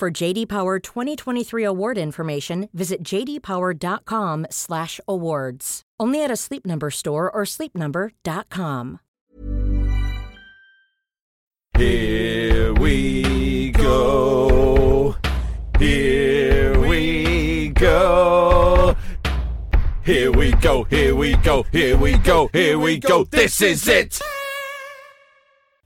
For JD Power 2023 award information, visit jdpower.com/awards. Only at a Sleep Number store or sleepnumber.com. Here we go. Here we go. Here we go. Here we go. Here we go. Here we go. This is it.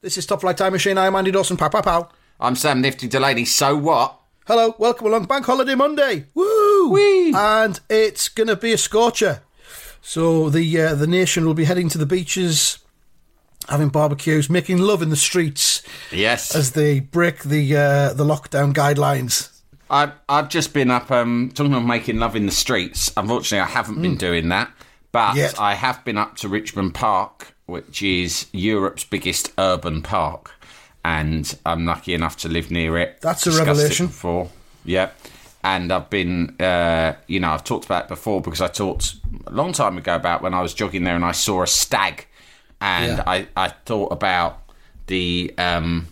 This is Top Flight Time Machine. I'm Andy Dawson. Pow, pow, pow. I'm Sam Nifty Delaney. So what? Hello, welcome along. Bank Holiday Monday. Woo! Whee! And it's going to be a scorcher. So the uh, the nation will be heading to the beaches, having barbecues, making love in the streets Yes. as they break the uh, the lockdown guidelines. I've, I've just been up um, talking about making love in the streets. Unfortunately, I haven't been doing that, but Yet. I have been up to Richmond Park, which is Europe's biggest urban park, and I'm lucky enough to live near it. That's a revelation. Before, yeah. And I've been, uh, you know, I've talked about it before because I talked a long time ago about when I was jogging there and I saw a stag, and Yeah. I, I thought about the um,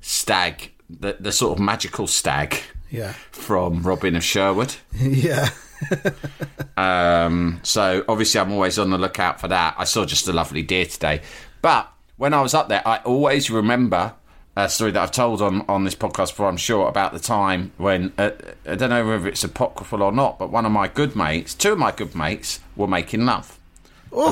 stag, the, the sort of magical stag Yeah, from Robin of Sherwood. yeah. Um, so obviously, I'm always on the lookout for that. I saw just a lovely deer today, but when I was up there, I always remember a story that I've told on on this podcast before. I'm sure about the time when uh, I don't know whether it's apocryphal or not, but one of my good mates, two of my good mates, were making love.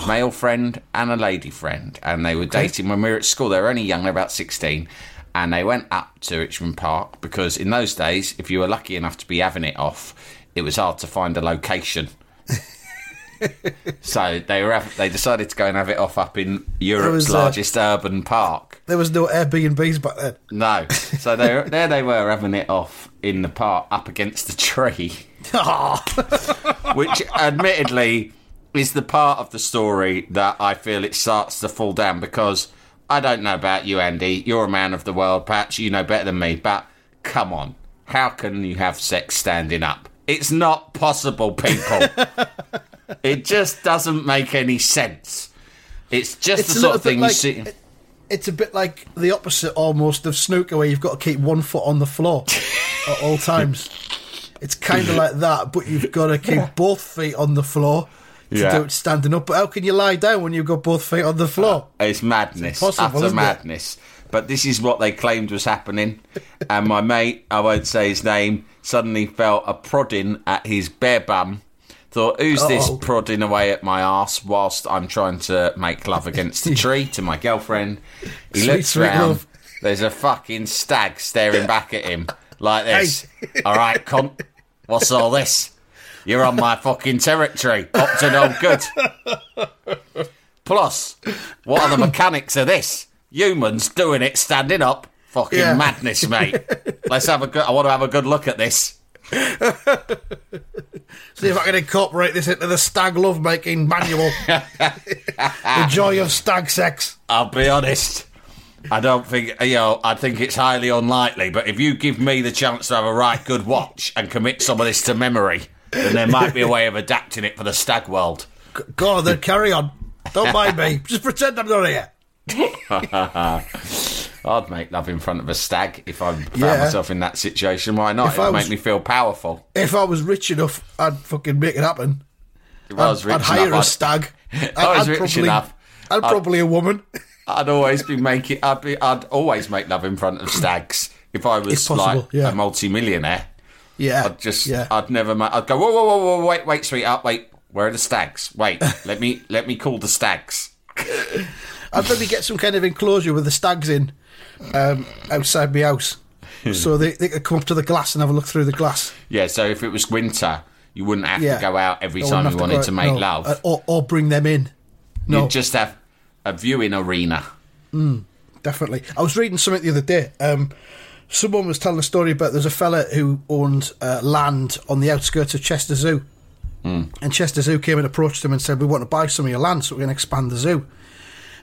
A male friend and a lady friend, and they were dating when we were at school. They were only young, they were about 16, and they went up to Richmond Park because in those days, if you were lucky enough to be having it off, it was hard to find a location. so they were they decided to go and have it off up in Europe's was, uh, largest urban park. There was no Airbnbs back then. No, so they were, there they were having it off in the park up against a tree, which admittedly is the part of the story that I feel it starts to fall down because I don't know about you, Andy. You're a man of the world, perhaps you know better than me, but come on, how can you have sex standing up? It's not possible, people. it just doesn't make any sense. It's just It's the sort of thing bit you like see. it- it's a bit like the opposite almost of snooker, where you've got to keep one foot on the floor at all times. It's kind of like that, but you've got to keep both feet on the floor to Yeah. do it standing up. But how can you lie down when you've got both feet on the floor? Uh, it's madness, It's utter isn't it? madness. But this is what they claimed was happening, and my mate, I won't say his name, suddenly felt a prodding at his bare bum. Thought, who's this Uh-oh. prodding away at my ass whilst I'm trying to make love against a tree to my girlfriend? He Sweet, looks sweet round. love. There's a fucking stag staring back at him like this. All right, cunt. What's all this? You're on my fucking territory. Up to no good. Plus, what are the mechanics of this? Humans doing it standing up. Fucking Yeah. madness, mate. Let's have a good. I want to have a good look at this. See if I can incorporate this into the stag love making manual. the joy of stag sex. I'll be honest. I don't think you know. I think it's highly unlikely. But if you give me the chance to have a right good watch and commit some of this to memory, then there might be a way of adapting it for the stag world. Go on, then carry on. Don't mind me. Just pretend I'm not here. I'd make love in front of a stag if I found Yeah. myself in that situation. Why not? If It would I make me feel powerful. If I was rich enough, I'd fucking make it happen. If I was I'd, rich I'd hire enough, a I'd- stag. If I was I'd rich probably, enough, I'd probably a woman. I'd always be making. I'd be. I'd always make love in front of stags if I was possible, like yeah. a multi-millionaire. Yeah, I'd just. yeah. I'd never. Ma- I'd go. Whoa, whoa, whoa, whoa! Wait, wait, sweetheart, wait. Where are the stags? Wait, let me let me call the stags. I'd maybe get some kind of enclosure with the stags in um, outside my house, so they they could come up to the glass and have a look through the glass. Yeah. So if it was winter, you wouldn't have Yeah, to go out every I time you wanted go- to make no, love. uh, or or bring them in. No, You'd just have a viewing arena. definitely. I was reading something the other day. Um, someone was telling a story about there's a fella who owned uh, land on the outskirts of Chester Zoo. And Chester Zoo came and approached him and said, We want to buy some of your land so we can expand the zoo.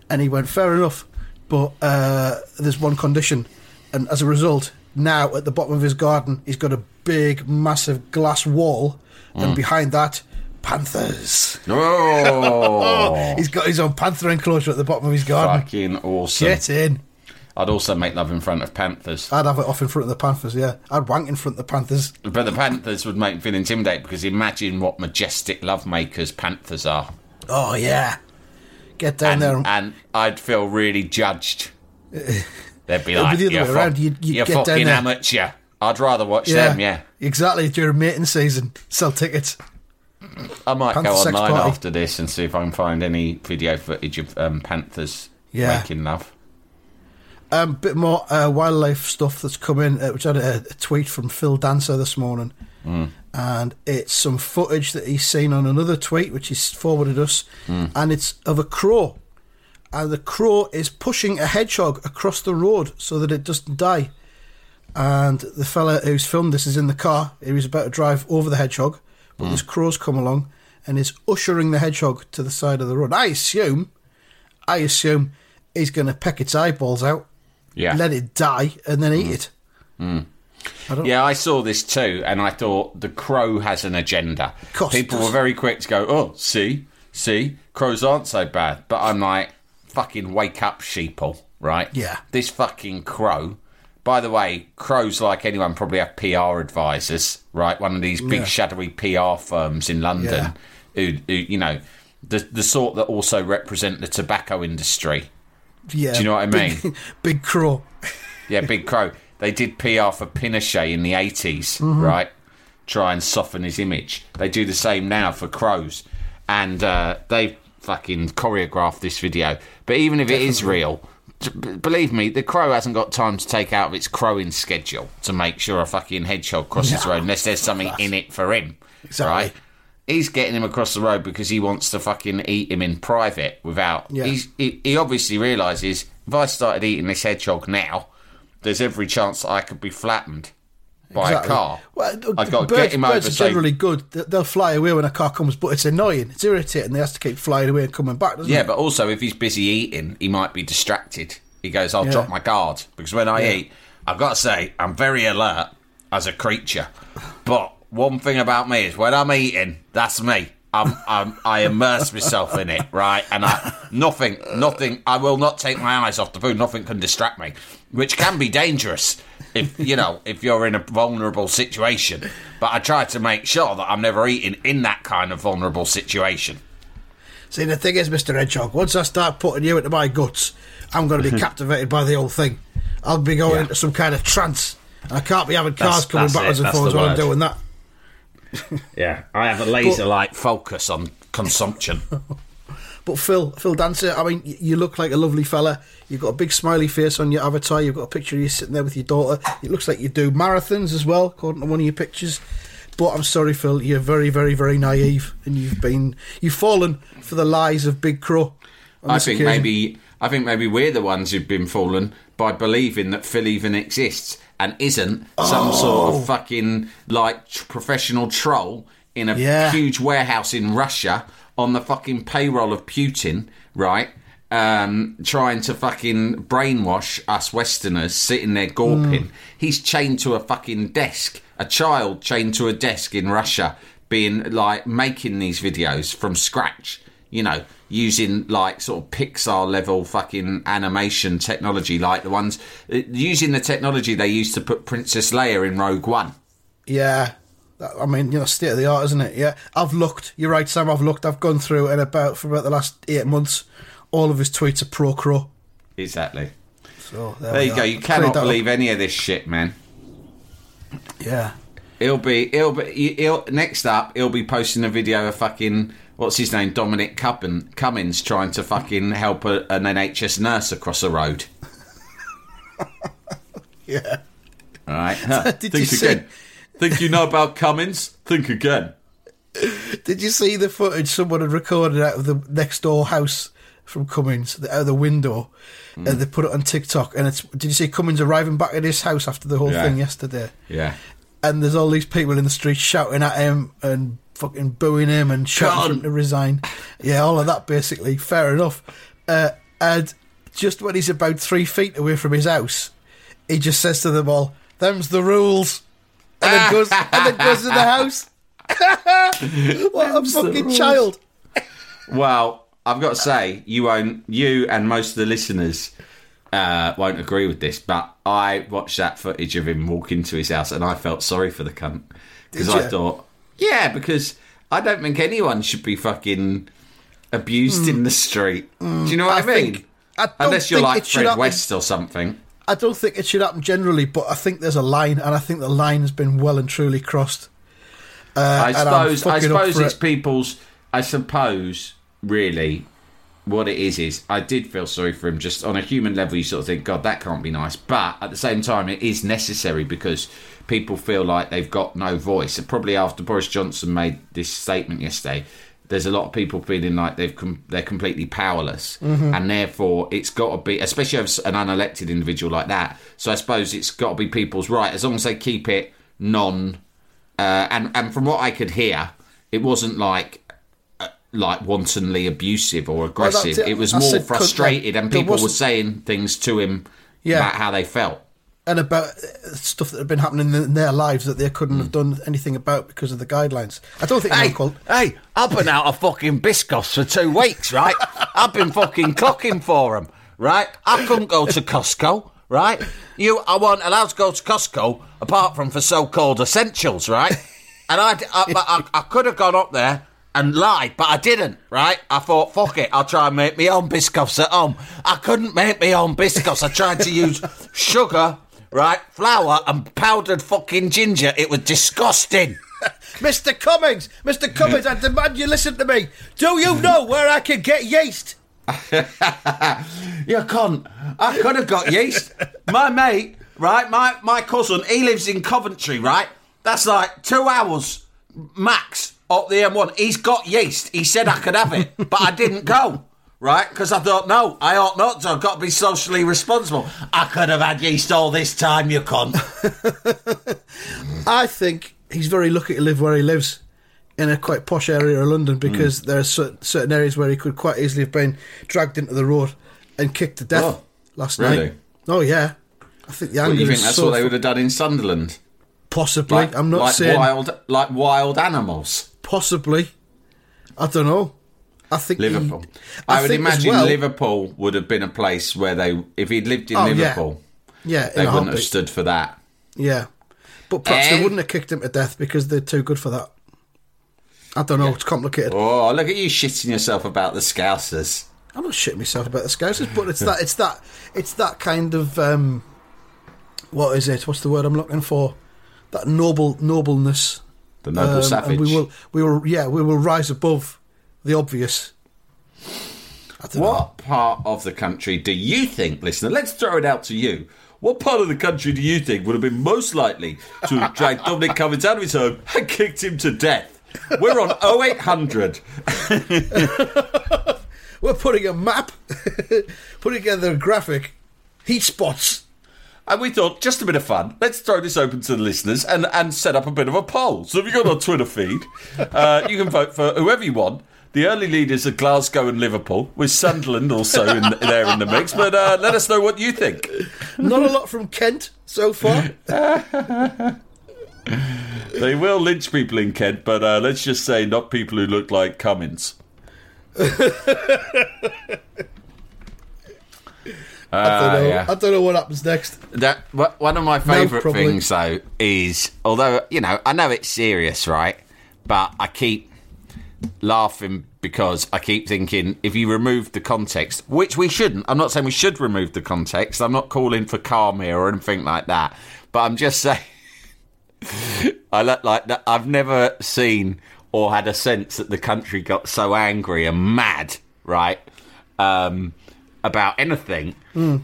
And he went, Fair enough, but uh, there's one condition. And as a result, now at the bottom of his garden, he's got a big, massive glass wall, and behind that, panthers. Oh, He's got his own panther enclosure at the bottom of his garden. fucking awesome! Get in. I'd also make love in front of panthers, I'd have it off in front of the panthers, yeah. I'd wank in front of the panthers. but the panthers would make me feel intimidated because imagine what majestic lovemakers panthers are, Oh, yeah. Get down and, there and I'd feel really judged. They'd be like, the "You're, way around, you'd- you'd you're fucking there." amateur." I'd rather watch them. Yeah, Exactly, during mating season. Sell tickets. I might Panther go online party. after this and see if I can find any video footage of um, panthers Yeah. making love. A um, bit more uh, wildlife stuff that's coming, uh, which I had a, a tweet from Phil Dancer this morning. And it's some footage that he's seen on another tweet, which he's forwarded us. And it's of a crow. And the crow is pushing a hedgehog across the road so that it doesn't die. And the fella who's filmed this is in the car. He was about to drive over the hedgehog, but this crow's come along and is ushering the hedgehog to the side of the road. I assume, I assume he's going to peck its eyeballs out, Yeah, let it die, and then eat it. Mm. Mm. Yeah, I saw this too, and I thought the crow has an agenda. Course it People were very quick to go, "Oh, see, see, crows aren't so bad." But I'm like, "Fucking wake up, sheeple!" Right? Yeah. This fucking crow. By the way, crows, like anyone, probably have PR advisors, right? One of these big Yeah. shadowy PR firms in London, who, who, you know, the the sort that also represent the tobacco industry. Yeah, Do you know what I big, mean? big crow. Yeah, Big Crow. They did PR for Pinochet in the 80s, Mm-hmm. right? Try and soften his image. They do the same now for crows. And uh, they fucking choreographed this video. But even if it is real, b- believe me, the crow hasn't got time to take out of its crowing schedule to make sure a fucking hedgehog crosses the road unless there's something in it for him. Exactly. Right? He's getting him across the road because he wants to fucking eat him in private without. Yeah. He's, he, he obviously realises if I started eating this hedgehog now, there's every chance that I could be flattened by Exactly. a car. Well, uh, I've got birds, get him over. birds are say- generally good. They- They'll fly away when a car comes, but it's annoying. It's irritating. They have to keep flying away and coming back, doesn't yeah, it? but also if he's busy eating, he might be distracted. He goes, "I'll Yeah. drop my guard," because when I eat, I've got to say I'm very alert as a creature. But one thing about me is when I'm eating, that's me. I'm, I'm, I immerse myself in it, right? And I, nothing, nothing. I will not take my eyes off the food. Nothing can distract me, which can be dangerous if you know if you're in a vulnerable situation. But I try to make sure that I'm never eating in that kind of vulnerable situation. See, the thing is, Mr. Hedgehog, once I start putting you into my guts, I'm going to be captivated by the whole thing. I'll be going Yeah. into some kind of trance. And I can't be having cars That's- coming that's backwards it, and forwards while I'm doing that. Yeah, I have a laser-like focus on consumption. But Phil, Phil Dancer, I mean, you look like a lovely fella. You've got a big smiley face on your avatar. You've got a picture of you sitting there with your daughter. It looks like you do marathons as well, according to one of your pictures. But I'm sorry, Phil, you're very, very, very naive, and you've been you've fallen for the lies of Big Crow. I think occasion. maybe I think maybe we're the ones who've been fallen by believing that Phil even exists and isn't some sort of fucking like tr- professional troll in a Yeah. huge warehouse in Russia on the fucking payroll of Putin, right? Um, trying to fucking brainwash us Westerners sitting there gawping. He's chained to a fucking desk. A child chained to a desk in Russia, being like making these videos from scratch you know, using like sort of Pixar level fucking animation technology, like the ones uh, using the technology they used to put Princess Leia in Rogue One. Yeah. I mean, you know, state of the art, isn't it? Yeah. I've looked. You're right, Sam. I've looked. I've gone through and about for about the last eight months. All of his tweets are pro Crow. Exactly. So there, There you go. You cannot that up. believe any of this shit, man. Yeah. He'll be, he'll be, he'll, next up, he'll be posting a video of fucking, what's his name, Dominic Cubbin, Cummings trying to fucking help a, an NHS nurse across a road. Yeah. All right? Huh. Did Think you see- again. Think you know about Cummings? Think again. Did you see the footage someone had recorded out of the next door house from Cummings out of the window, hmm. and they put it on TikTok. And it's did you see Cummings arriving back at his house after the whole Yeah. thing yesterday? Yeah. And there's all these people in the street shouting at him and fucking booing him and shouting him to resign. Yeah, all of that basically. Fair enough. Uh, and just when he's about three feet away from his house, he just says to them all, "Them's the rules," and then goes and then goes to the house. what a fucking child! Well, I've got to say, you won't, you and most of the listeners uh, won't agree with this, but I watched that footage of him walk into his house and I felt sorry for the cunt because I thought, yeah, because I don't think anyone should be fucking abused in the street. Do you know what I, Hmm. I mean? think- I don't Unless you're think like Fred. West or something. I don't think it should happen generally, but I think there's a line, and I think the line has been well and truly crossed. Uh, I suppose. I suppose it's it. people's. I suppose really, what it is is I did feel sorry for him. Just on a human level, you sort of think, God, that can't be nice. But at the same time, it is necessary because people feel like they've got no voice. And probably after Boris Johnson made this statement yesterday. There's a lot of people feeling like they've com- they're completely powerless, Mm-hmm. and therefore it's got to be, especially as an unelected individual like that. So I suppose it's got to be people's right as long as they keep it non uh, and and from what I could hear, it wasn't like uh, like wantonly abusive or aggressive. it. it was I more said, frustrated, and people were saying things to him Yeah. about how they felt. And about uh, stuff that had been happening in their lives that they couldn't Hmm. have done anything about because of the guidelines. I don't think Hey, Michael. hey, I've been out of fucking Biscoffs for two weeks, right? I've been fucking clocking for them, right? I couldn't go to Costco, right? You, I wasn't allowed to go to Costco apart from for so-called essentials, right? And I, I, I, I could have gone up there and lied, but I didn't, right? I thought, fuck it, I'll try and make my own Biscoffs at home. I couldn't make my own Biscoffs. I tried to use sugar, right, flour, and powdered fucking ginger. It was disgusting. Mr. Cummings, Mr. Cummings, I demand you listen to me. Do you know where I can get yeast? You cunt! I could have got yeast. My mate, right? My my cousin, he lives in Coventry, right? That's like two hours max up the M1. He's got yeast. He said I could have it, but I didn't go. Right, because I thought, no, I ought not to. I've got to be socially responsible. I could have had yeast all this time, you cunt. I think he's very lucky to live where he lives in a quite posh area of London Hmm. because there are certain, certain areas where he could quite easily have been dragged into the road and kicked to death Oh, last really? night. Oh yeah, I think the anger Well, you think that's so what they would have done in Sunderland? possibly. Like, I'm not like saying wild, like wild animals. possibly. I don't know. I think he- Liverpool. I, would imagine well- Liverpool would have been a place where they, if he'd lived in Oh. Liverpool, Yeah, they wouldn't have stood for that. Yeah, but perhaps Eh? they wouldn't have kicked him to death because they're too good for that. I don't know. It's complicated. Oh, look at you shitting yourself about the Scousers. I'm not shitting myself about the Scousers, but it's that it's that it's that kind of um, what is it? What's the word I'm looking for? That noble nobleness. The noble Um, savage. And we will we will yeah we will rise above the obvious. Don't know. What part of the country do you think, listener? Let's throw it out to you. What part of the country do you think would have been most likely to have dragged Dominic Cummings out of his home and kicked him to death? We're on 0800. We're putting a map, putting together a graphic, heat spots. And we thought, just a bit of fun, let's throw this open to the listeners and, and set up a bit of a poll. So if you go on our Twitter feed, uh, you can vote for whoever you want. The early leaders are Glasgow and Liverpool, with Sunderland also in the, there in the mix. But uh, let us know what you think. Not a lot from Kent so far. They will lynch people in Kent, but uh, let's just say not people who look like Cummings. I don't know. Ah, yeah. I don't know what happens next. That one of my favourite probably. things though is although you know I know it's serious, right? But I keep laughing because I keep thinking if you remove the context, which we shouldn't. I'm not saying we should remove the context. I'm not calling for calm here or anything like that. But I'm just saying I look like that. I've never seen or had a sense that the country got so angry and mad, right? Um, about anything,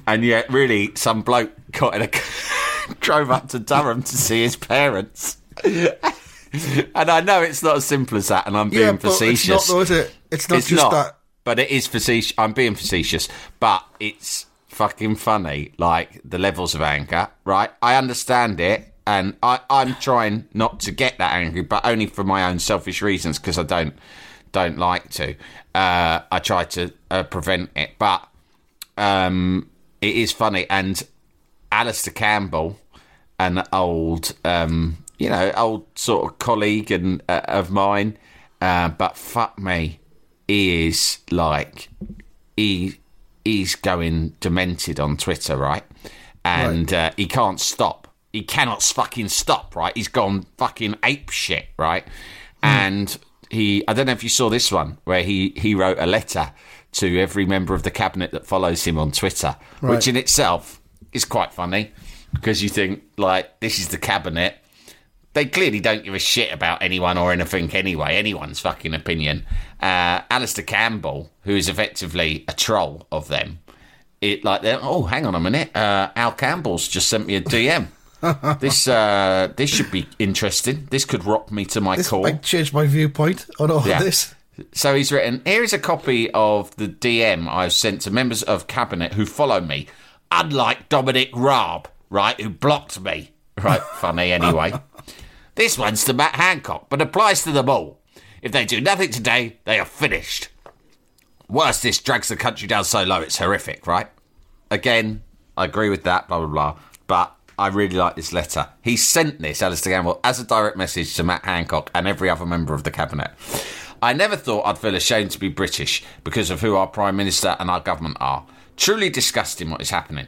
and yet really some bloke got in a drove up to Durham to see his parents. and I know it's not as simple as that, and I'm being yeah, facetious. it's not though, is it? It's not It's just not. that. but it is facetious. I'm being facetious, but it's fucking funny. Like the levels of anger, right? I understand it, and I, I'm trying not to get that angry, but only for my own selfish reasons because I don't don't like to. Uh, I try to uh, prevent it, but um, it is funny. And Alistair Campbell, an old, um, you know, old sort of colleague and uh, of mine, uh, but fuck me, he is like he he's going demented on Twitter, right? And Uh, he can't stop. He cannot fucking stop, right? He's gone fucking ape shit, right? And he, I don't know if you saw this one where he he wrote a letter to every member of the cabinet that follows him on Twitter, which in itself is quite funny because you think like this is the cabinet they clearly don't give a shit about anyone or anything anyway, anyone's fucking opinion. Uh, Alistair Campbell, who is effectively a troll of them, it like, oh, hang on a minute, uh, Al Campbell's just sent me a DM. this uh, this should be interesting. This could rock me to my This core. might change my viewpoint on all Yeah. of this. So he's written, here is a copy of the DM I've sent to members of cabinet who follow me, unlike Dominic Raab, right, who blocked me. Right, funny anyway. this one's to Matt Hancock, but applies to them all. If they do nothing today, they are finished. Worse, this drags the country down so low, it's horrific, right? Again, I agree with that, blah, blah, blah. But I really like this letter. He sent this, Alistair Campbell, as a direct message to Matt Hancock and every other member of the cabinet. I never thought I'd feel ashamed to be British because of who our Prime Minister and our government are. Truly disgusting what is happening.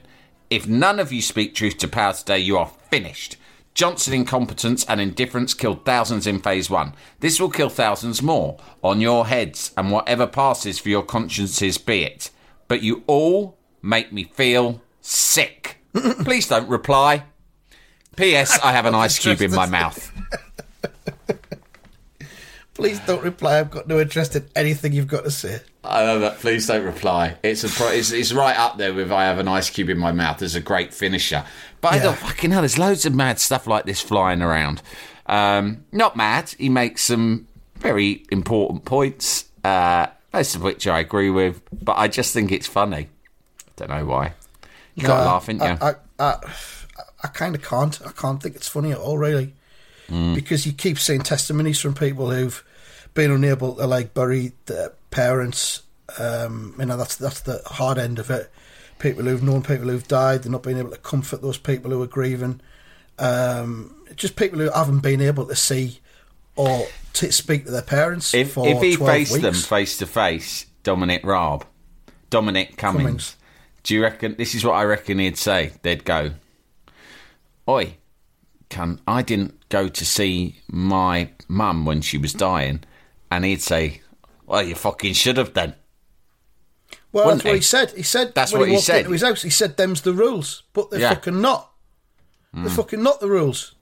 If none of you speak truth to power today, you are finished. Johnson incompetence and indifference killed thousands in phase one. This will kill thousands more on your heads and whatever passes for your consciences be it. But you all make me feel sick. Please don't reply. P.S. I have an ice cube in my mouth. Please don't reply. I've got no interest in anything you've got to say. I know that. Please don't reply. It's a pro- it's, it's right up there with I have an ice cube in my mouth as a great finisher. But I Yeah. thought, fucking hell, there's loads of mad stuff like this flying around. Um, not mad. He makes some very important points, uh, most of which I agree with. But I just think it's funny. Don't know why. You got to Nah, laugh, ain't you? I, I, I, I kind of can't. I can't think it's funny at all, really, Mm. because you keep seeing testimonies from people who've been unable to like bury their parents. Um, you know, that's that's the hard end of it. People who've known people who've died, they're not being able to comfort those people who are grieving. Um, just people who haven't been able to see or to speak to their parents if, if he 12 faced weeks. them face to face, Dominic Raab, Dominic Cummings, Cummings. do you reckon? This is what I reckon he'd say. They'd go, "Oi, cunt! I didn't go to see my mum when she was dying," and he'd say, "Well, you fucking should have done." Well, Wouldn't that's what he? he said. He said That's what he walked said. Into his house, he said, "Them's the rules," but they're Yeah. Hmm. fucking not. They're fucking not the rules.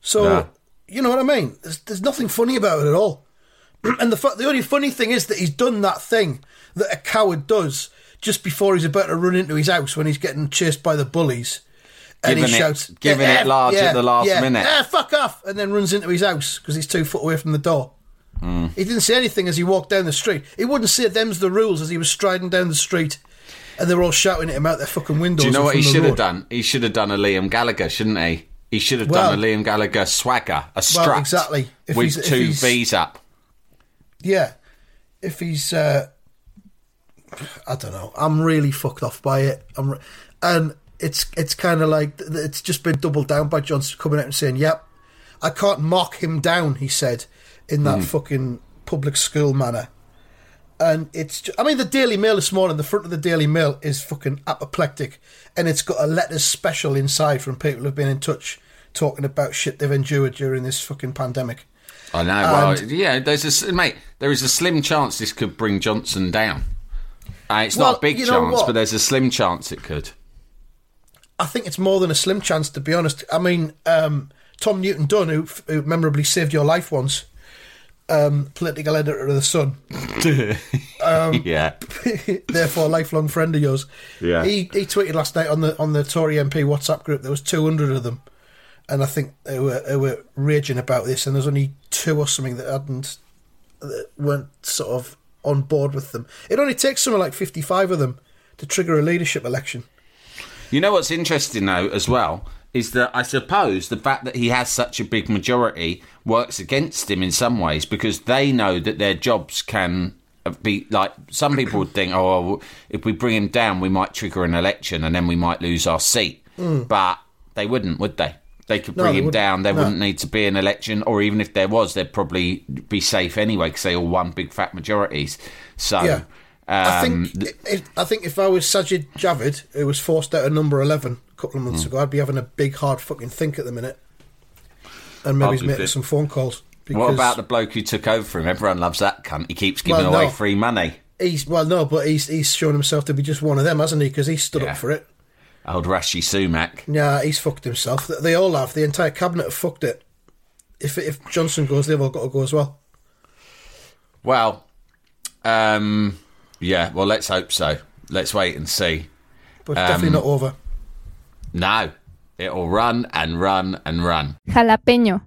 So No. you know what I mean? There's, there's nothing funny about it at all. and the fu- the only funny thing is that he's done that thing that a coward does just before he's about to run into his house when he's getting chased by the bullies. And Giving he it- shouts, giving it large at the last yeah, minute. Yeah, fuck off, and then runs into his house because he's two foot away from the door. Hmm. He didn't say anything as he walked down the street. He wouldn't say them's the rules as he was striding down the street, and they were all shouting at him out their fucking windows. Do you know what he should have done? He should have done a Liam Gallagher, shouldn't he? He should have Well- done a Liam Gallagher swagger, a strut, exactly. If with he's- if two he's- V's up. Yeah, if he's, uh, I don't know. I'm really fucked off by it. I'm, re- and it's it's kind of like it's just been doubled down by Johnson coming out and saying, "Yep, I can't mock him down," he said in that fucking public school manner. And it's, ju- I mean, the Daily Mail this morning, the front of the Daily Mail is fucking apoplectic, and it's got a letters special inside from people who've been in touch talking about shit they've endured during this fucking pandemic. I know. Well, yeah, there's a mate. There is a slim chance this could bring Johnson down. Uh, it's Well, not a big you know chance, what? but there's a slim chance it could. I think it's more than a slim chance, to be honest. I mean, um, Tom Newton Dunn, who, who memorably saved your life once, um, political editor of The Sun, um, yeah, therefore lifelong friend of yours. Yeah. He, he tweeted last night on the on the Tory MP WhatsApp group, there was 200 of them. And I think they were, they were raging about this, and there's only two or something that hadn't, that weren't sort of on board with them. It only takes something like 55 of them to trigger a leadership election. You know what's interesting though, as well, is that I suppose the fact that he has such a big majority works against him in some ways because they know that their jobs can be like some people would think, oh, if we bring him down, we might trigger an election and then we might lose our seat. But they wouldn't, would they? They could Hmm. No, bring they him down. There No. wouldn't need to be an election, or even if there was, they'd probably be safe anyway because they all won big fat majorities. So, Yeah. I um, think if, I think if I was Sajid Javid, who was forced out of number 11 a couple of months Hmm. ago, I'd be having a big, hard fucking think at the minute. And maybe he's I'll making some phone calls. what about the bloke who took over for him? Everyone loves that cunt. He keeps giving Well, away free money. He's, well, no, but he's, he's shown himself to be just one of them, hasn't he? Because he stood Yeah. up for it. Old Rishi Sunak. Yeah, he's fucked himself. They- They all have. The entire cabinet have fucked it. If if Johnson goes, they've all got to go as well. Well, um, yeah. Well, let's hope so. Let's wait and see. But it's definitely Um, not over. No, it'll run and run and run. Jalapeño.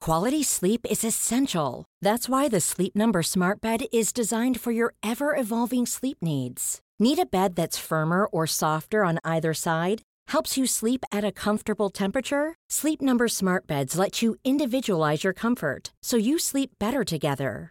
Quality sleep is essential. That's why the Sleep Number Smart Bed is designed for your ever evolving sleep needs. Need a bed that's firmer or softer on either side? Helps you sleep at a comfortable temperature? Sleep Number Smart Beds let you individualize your comfort so you sleep better together.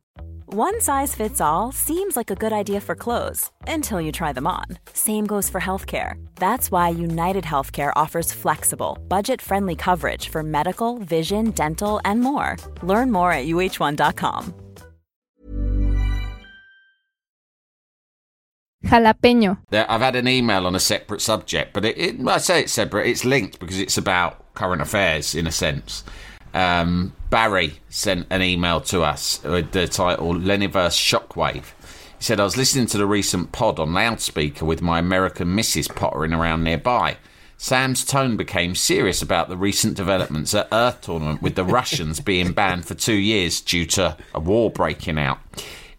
One size fits all seems like a good idea for clothes until you try them on. Same goes for healthcare. That's why United Healthcare offers flexible, budget friendly coverage for medical, vision, dental, and more. Learn more at uh1.com. Jalapeño. I've had an email on a separate subject, but it, it, I say it's separate. It's linked because it's about current affairs in a sense. Um, Barry sent an email to us with the title "Leniverse Shockwave." He said, "I was listening to the recent pod on loudspeaker with my American missus pottering around nearby." Sam's tone became serious about the recent developments at Earth Tournament with the Russians being banned for two years due to a war breaking out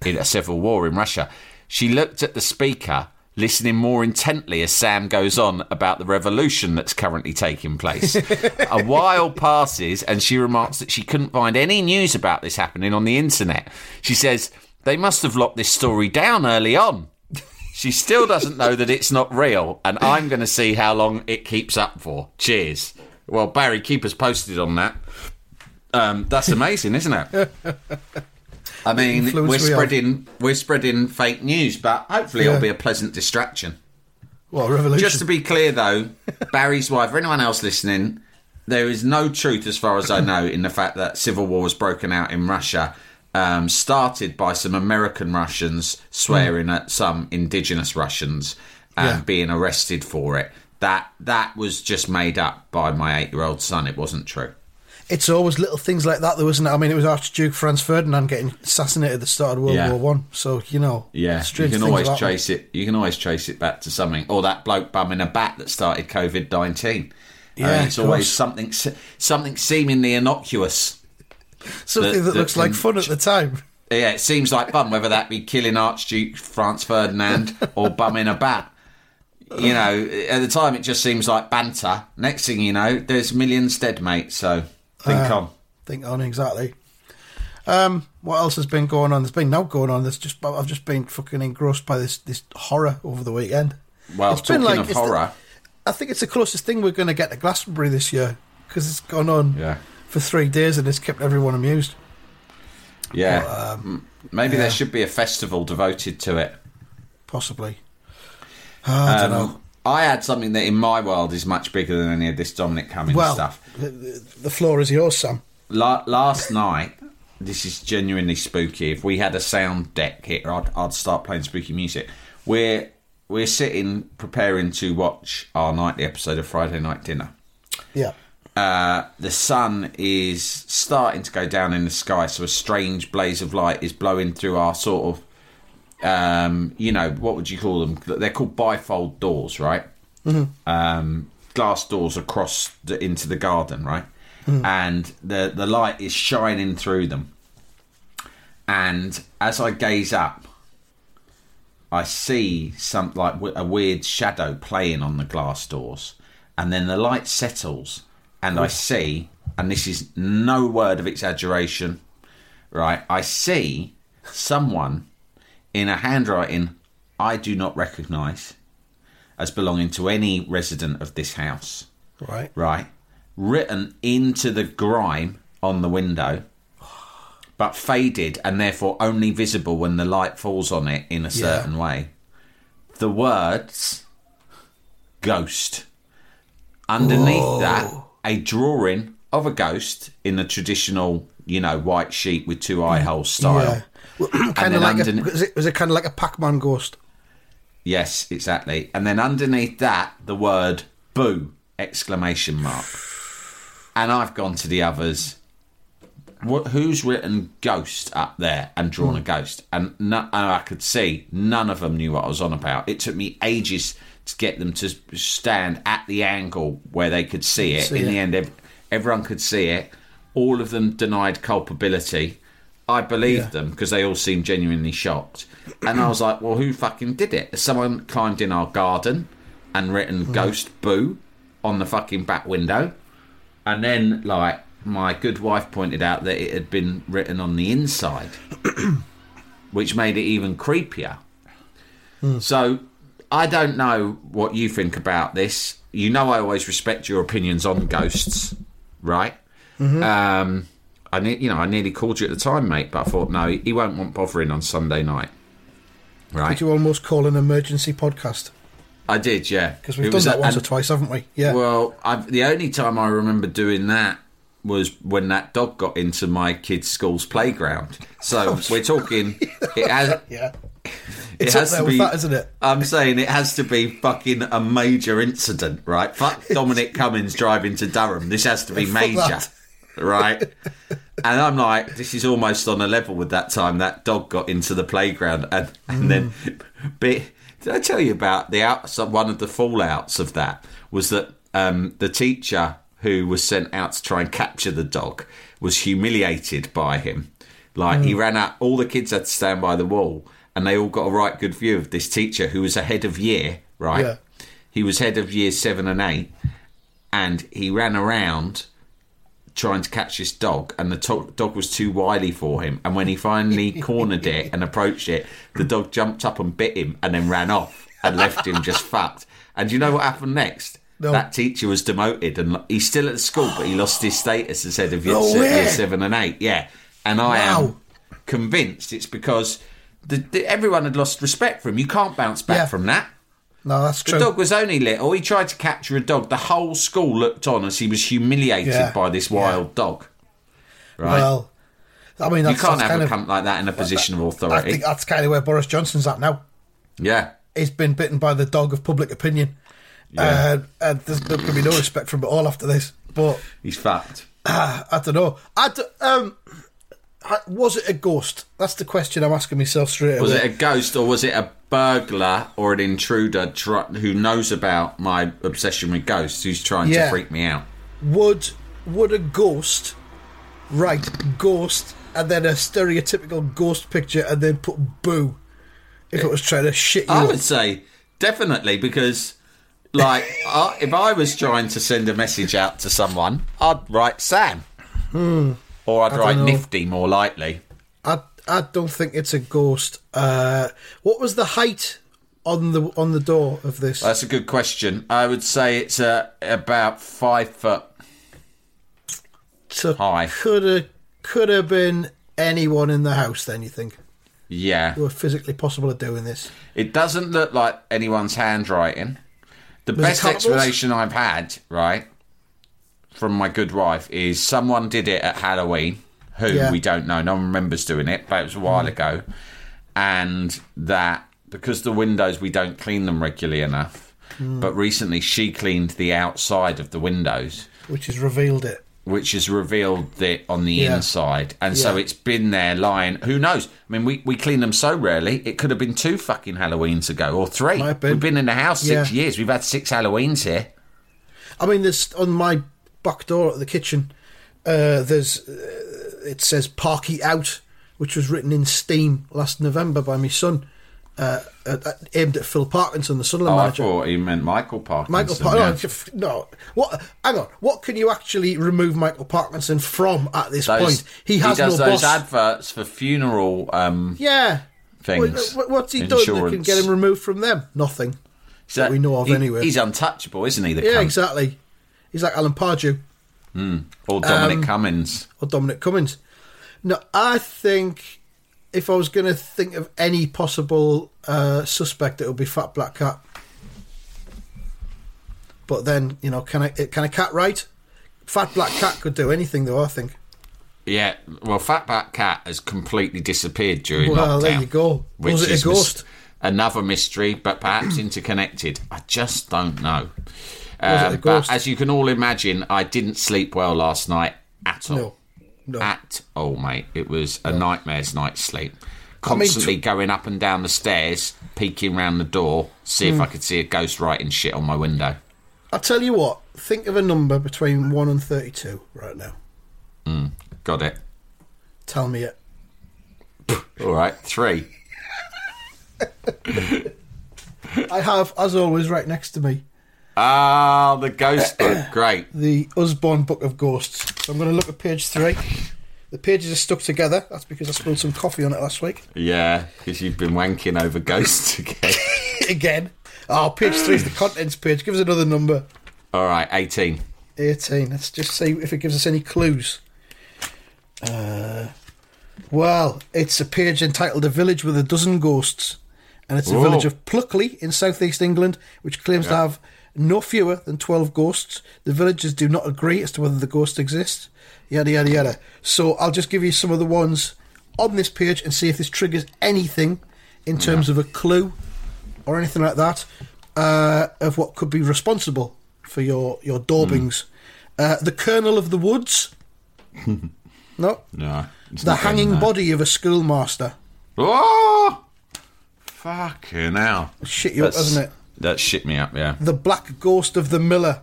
in a civil war in Russia. She looked at the speaker, listening more intently as Sam goes on about the revolution that's currently taking place. a while passes, and she remarks that she couldn't find any news about this happening on the internet. She says, They must have locked this story down early on. She still doesn't know that it's not real, and I'm going to see how long it keeps up for. Cheers. Well, Barry, keep us posted on that. Um, that's amazing, isn't it? I mean, we're we have. spreading we're spreading fake news, but hopefully Yeah. it'll be a pleasant distraction. What a revolution! Just to be clear, though, Barry's wife, or anyone else listening, there is no truth, as far as I know, in the fact that civil war was broken out in Russia, um, started by some American Russians swearing at some indigenous Russians and Yeah. being arrested for it. That that was just made up by my eight-year-old son. It wasn't true. It's always little things like that, though, isn't it? I mean, it was Archduke Franz Ferdinand getting assassinated at the start of World Yeah. War One. So you know, Yeah, you can always trace it. You can always trace it back to something, or that bloke bumming a bat that started COVID nineteen. Yeah, it's always something something seemingly innocuous. something that- that, that looks like fun at the time. Yeah, it seems like fun, whether that be killing Archduke Franz Ferdinand or bumming a bat. You know, at the time it just seems like banter. Next thing you know, there's millions dead, mate. So think Uh, on. Think on exactly. Um, what else has been going on? There's been now going on. There's just I've just been fucking engrossed by this this horror over the weekend. Well, it's been like- it's the- horror, I think it's the closest thing we're going to get to Glastonbury this year because it's gone on yeah, for three days and it's kept everyone amused. yeah. M- Maybe there should be a festival devoted to it. Possibly. I don't know. I had something that in my world is much bigger than any of this Dominic Cummings Well, stuff. the, the, the floor is yours, Sam. La- last night, this is genuinely spooky. If we had a sound deck here, I'd, I'd start playing spooky music. We're we're sitting preparing to watch our nightly episode of Friday Night Dinner. Yeah. Uh, the sun is starting to go down in the sky, so a strange blaze of light is blowing through our sort of, um, you know, what would you call them? They're called bifold doors, right? Um, glass doors across the, into the garden, right? And the the light is shining through them. And as I gaze up, I see some like a weird shadow playing on the glass doors, and then the light settles, and I see, and this is no word of exaggeration, right? I see someone in a handwriting I do not recognise as belonging to any resident of this house, Right. right? Written into the grime on the window, but faded and therefore only visible when the light falls on it in a certain way. The words ghost. Underneath that, a drawing of a ghost in the traditional, you know, white sheet with two eye holes style. Yeah. Kind of like a, was it, was it kind of like a Pac-Man ghost? Yes, exactly. And then underneath that, the word boo! Exclamation mark. And I've gone to the others. What, who's written ghost up there and drawn a hmm. ghost? And, no, and I could see none of them knew what I was on about. It took me ages to get them to stand at the angle where they could see it. See In it. the end, ev- everyone could see it. All of them denied culpability. I believed Yeah. them because they all seemed genuinely shocked. And I was like, well, who fucking did it? Someone climbed in our garden and written ghost boo on the fucking back window. And then, like, my good wife pointed out that it had been written on the inside, which made it even creepier. So, I don't know what you think about this. You know, I always respect your opinions on ghosts, right? Um, I ne- you know, I nearly called you at the time, mate, but I thought no, he won't want bothering on Sunday night, right? Could you almost call an emergency podcast? I did, yeah, Because we've It done was that once or twice, haven't we? Yeah. Well, I've, the only time I remember doing that was when that dog got into my kid's school's playground. So oh, we're talking. It has. yeah. It It's has to be. that, isn't it? I'm saying it has to be fucking a major incident, right? Fuck Dominic Cummings driving to Durham. This has to be major, right? And I'm like, this is almost on a level with that time that dog got into the playground, and and then, Mm. but did I tell you about the out? One of the fallouts of that was that um, the teacher who was sent out to try and capture the dog was humiliated by him. Like Mm. he ran out, all the kids had to stand by the wall, and they all got a right good view of this teacher who was a head of year, right? Yeah. He was head of year seven and eight, and he ran around trying to catch this dog, and the to- dog was too wily for him. And when he finally cornered it and approached it, the dog jumped up and bit him, and then ran off and left him just fucked. And you know what happened next? No. That teacher was demoted, and he's still at the school, but he lost his status as head oh, of year, No se- year seven and eight. Yeah, and I am convinced it's because the, the, everyone had lost respect for him. You can't bounce back Yeah. from that. No, that's true. The dog was only little. He tried to capture a dog. The whole school looked on as he was humiliated Yeah. by this wild dog. Right? Well, I mean, you can't that's have kind a cunt like that in a position of authority. I think that's kind of where Boris Johnson's at now. yeah. He's been bitten by the dog of public opinion. Yeah. And, and there's going to be no respect from it all after this. But He's fucked. I don't know. I d- um, was it a ghost? That's the question I'm asking myself straight away. Was it a ghost or was it a burglar or an intruder tr- who knows about my obsession with ghosts who's trying Yeah. to freak me out? would would a ghost write ghost and then a stereotypical ghost picture and then put boo if it was trying to shit you I up? would say definitely because, like, I, if I was trying to send a message out to someone, I'd write Sam. Hmm. Or I'd write know. Nifty more likely. I I don't think it's a ghost. Uh, what was the height on the on the door of this? That's a good question. I would say it's uh, about five foot. so high. Could have could have been anyone in the house. Then you think Yeah. who were physically possible of doing this? It doesn't look like anyone's handwriting. The Was best explanation I've had, right, from my good wife is someone did it at Halloween, who Yeah. we don't know. No one remembers doing it, but it was a while mm. ago. And that because the windows, we don't clean them regularly enough. Mm. But recently she cleaned the outside of the windows. Which has revealed it. which has revealed it on the Yeah. inside. And so it's been there lying. Who knows? I mean, we, we clean them so rarely. It could have been two fucking Halloweens ago or three. Been. We've been in the house six Yeah. years. We've had six Halloweens here. I mean, this on my back door at the kitchen. Uh, there's uh, it says "Parky Out," which was written in steam last November by my son, uh, aimed at Phil Parkinson, the Sunderland Oh, I manager. thought he meant Michael Parkinson. Michael. Parkinson. No, no, what? Hang on. What can you actually remove Michael Parkinson from at this Those- point? He has does no those boss. adverts for funeral. Um, yeah. things, What- what's he done that can get him removed from them? Nothing. so we know of he- anyway. He's untouchable, isn't he? The Yeah, cunt? exactly. He's like Alan Pardew Or Dominic Um, Cummins. or Dominic Cummings. No, I think if I was going to think of any possible uh, suspect, it would be Fat Black Cat. But then, you know, can I can a cat write? Fat Black Cat could do anything, though. I think. Yeah, well, Fat Black Cat has completely disappeared during Well, lockdown. there you go. which Was it a is mis- ghost? another mystery, but perhaps interconnected. I just don't know. Um, but as you can all imagine, I didn't sleep well last night at all. No, no. At all, mate. It was a nightmare's night's sleep. Constantly going up and down the stairs, peeking round the door, see Hmm. if I could see a ghost writing shit on my window. I'll tell you what. Think of a number between one and thirty-two right now. Got it. Tell me it. All right, three. I have, as always, right next to me, Ah, the ghost book. Great. the Usborne Book of Ghosts. So I'm going to look at page three. The pages are stuck together. That's because I spilled some coffee on it last week. Yeah, because you've been wanking over ghosts again. Again. Oh, page three is the contents page. Give us another number. All right, 18. 18. Let's just see if it gives us any clues. Uh, well, it's a page entitled A Village with a Dozen Ghosts. And it's a village of Pluckley in southeast England, which claims to have no fewer than 12 ghosts. The villagers do not agree as to whether the ghosts exist. Yada, yada, yada. So I'll just give you some of the ones on this page and see if this triggers anything in terms of a clue or anything like that uh, of what could be responsible for your, your daubings. Uh, the Colonel of the Woods. no. No. The hanging body of a schoolmaster. Oh! Fucking hell. Shit you up, hasn't it? That shit me up, yeah. The Black Ghost of the Miller.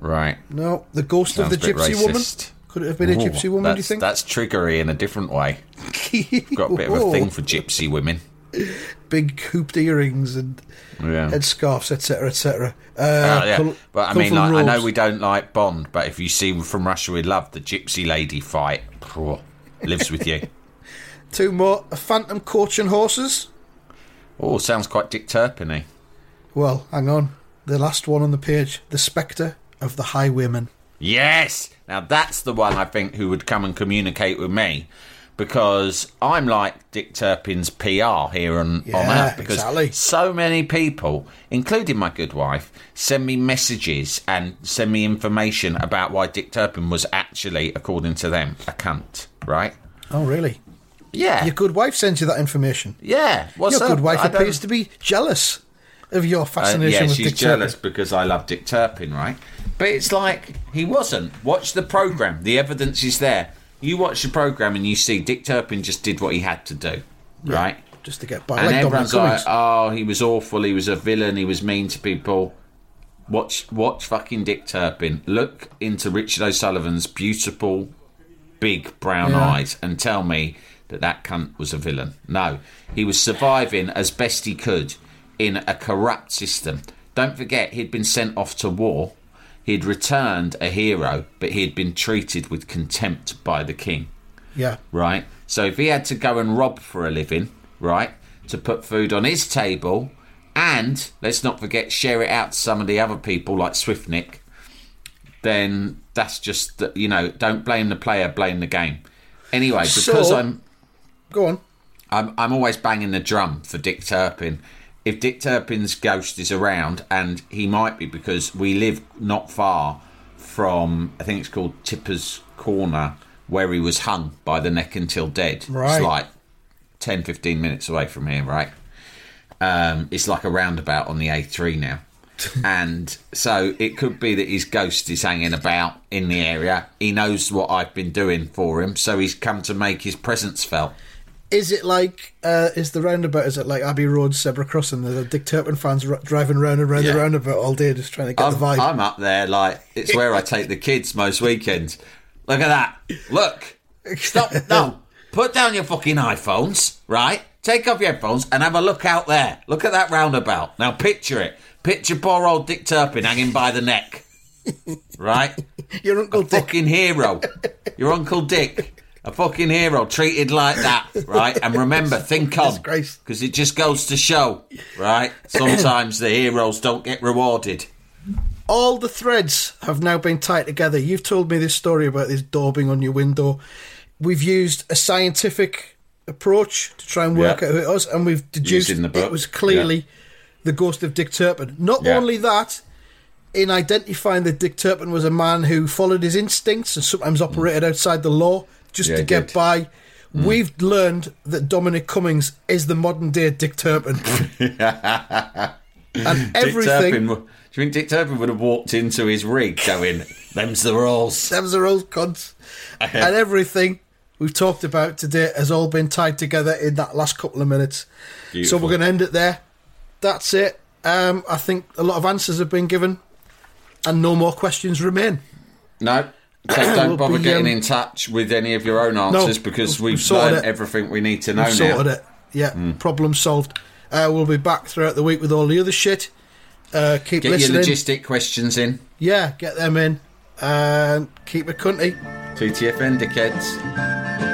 Right. No. The Ghost Sounds of the Gypsy Woman. Could it have been a Gypsy Woman, do you think? That's triggery in a different way. Got a bit of a thing for gypsy women. Big hooped earrings and Yeah. headscarves, etc., etc. Uh, Oh, yeah. col- but I mean, like, I know we don't like Bond, but if you see from Russia with Love, the gypsy lady fight, phew, lives with you. Two more. A Phantom Coach and Horses. Oh, sounds quite Dick Turpin Well, hang on. The last one on the page. The Spectre of the Highwayman. Yes! Now that's the one I think who would come and communicate with me because I'm like Dick Turpin's PR here on, on Yeah, Earth because exactly. so many people, including my good wife, send me messages and send me information about why Dick Turpin was actually, according to them, a cunt, right? Oh, really? Yeah. Your good wife sends you that information. yeah. What's Your up? good wife I don't- appears to be jealous of your Uh, fascination yeah, with she's Dick jealous Turpin. because I love Dick Turpin, right? But it's like he wasn't. Watch the program. The evidence is there. You watch the program and you see Dick Turpin just did what he had to do, right? Just to get by. And like everyone's like, "Oh, he was awful. He was a villain. He was mean to people." Watch, watch, fucking Dick Turpin. Look into Richard O'Sullivan's beautiful, big brown Yeah. eyes and tell me that that cunt was a villain. No, he was surviving as best he could in a corrupt system. Don't forget, he'd been sent off to war. He'd returned a hero, but he had been treated with contempt by the king yeah. right? So if he had to go and rob for a living, right, to put food on his table, and let's not forget share it out to some of the other people like Swiftnick, then that's just you know don't blame the player, blame the game. Anyway, because So- I'm Go on. I'm, I'm always banging the drum for Dick Turpin. If Dick Turpin's ghost is around, and he might be because we live not far from, I think it's called Tibbet's Corner, where he was hung by the neck until dead. Right. It's like 10, 15 minutes away from here, right? Um, it's like a roundabout on the A3 now. and so it could be that his ghost is hanging about in the area. He knows what I've been doing for him, so he's come to make his presence felt. Is it like uh, is the roundabout? Is it like Abbey Road, Zebra Crossing? The Dick Turpin fans r- driving round and round Yeah. the roundabout all day, just trying to get I'm, the vibe. I'm up there like it's where I take the kids most weekends. Look at that. Look. Stop. No. Put down your fucking iPhones, right? Take off your headphones and have a look out there. Look at that roundabout. Now picture it. Picture poor old Dick Turpin hanging by the neck. Right? Your uncle a Dick. fucking hero. Your Uncle Dick. A fucking hero treated like that, right? And remember, think on. Because it just goes to show, right? Sometimes the heroes don't get rewarded. all the threads have now been tied together. You've told me this story about this daubing on your window. We've used a scientific approach to try and work Yeah. out who it was, and we've deduced in the book, it was clearly the ghost of Dick Turpin. Not Yeah. only that, in identifying that Dick Turpin was a man who followed his instincts and sometimes operated outside the law just Mm. Yeah, to get did. Mm. by. We've learned that Dominic Cummings is the modern day Dick Turpin. and Dick everything. Turpin, do you think Dick Turpin would have walked into his rig going, them's the rules? Them's the rules, cunts. and everything we've talked about today has all been tied together in that last couple of minutes. So we're going to end it there. That's it. Um, I think a lot of answers have been given, and no more questions remain. No. So don't bother be, getting um, in touch with any of your own answers because we've- we've, learned everything we need to know We've now. sorted it. Yeah, problem solved. Uh, we'll be back throughout the week with all the other shit. Uh, keep Get listening. your logistic questions in. yeah, get them in. And keep it cunty. TTFN dickheads.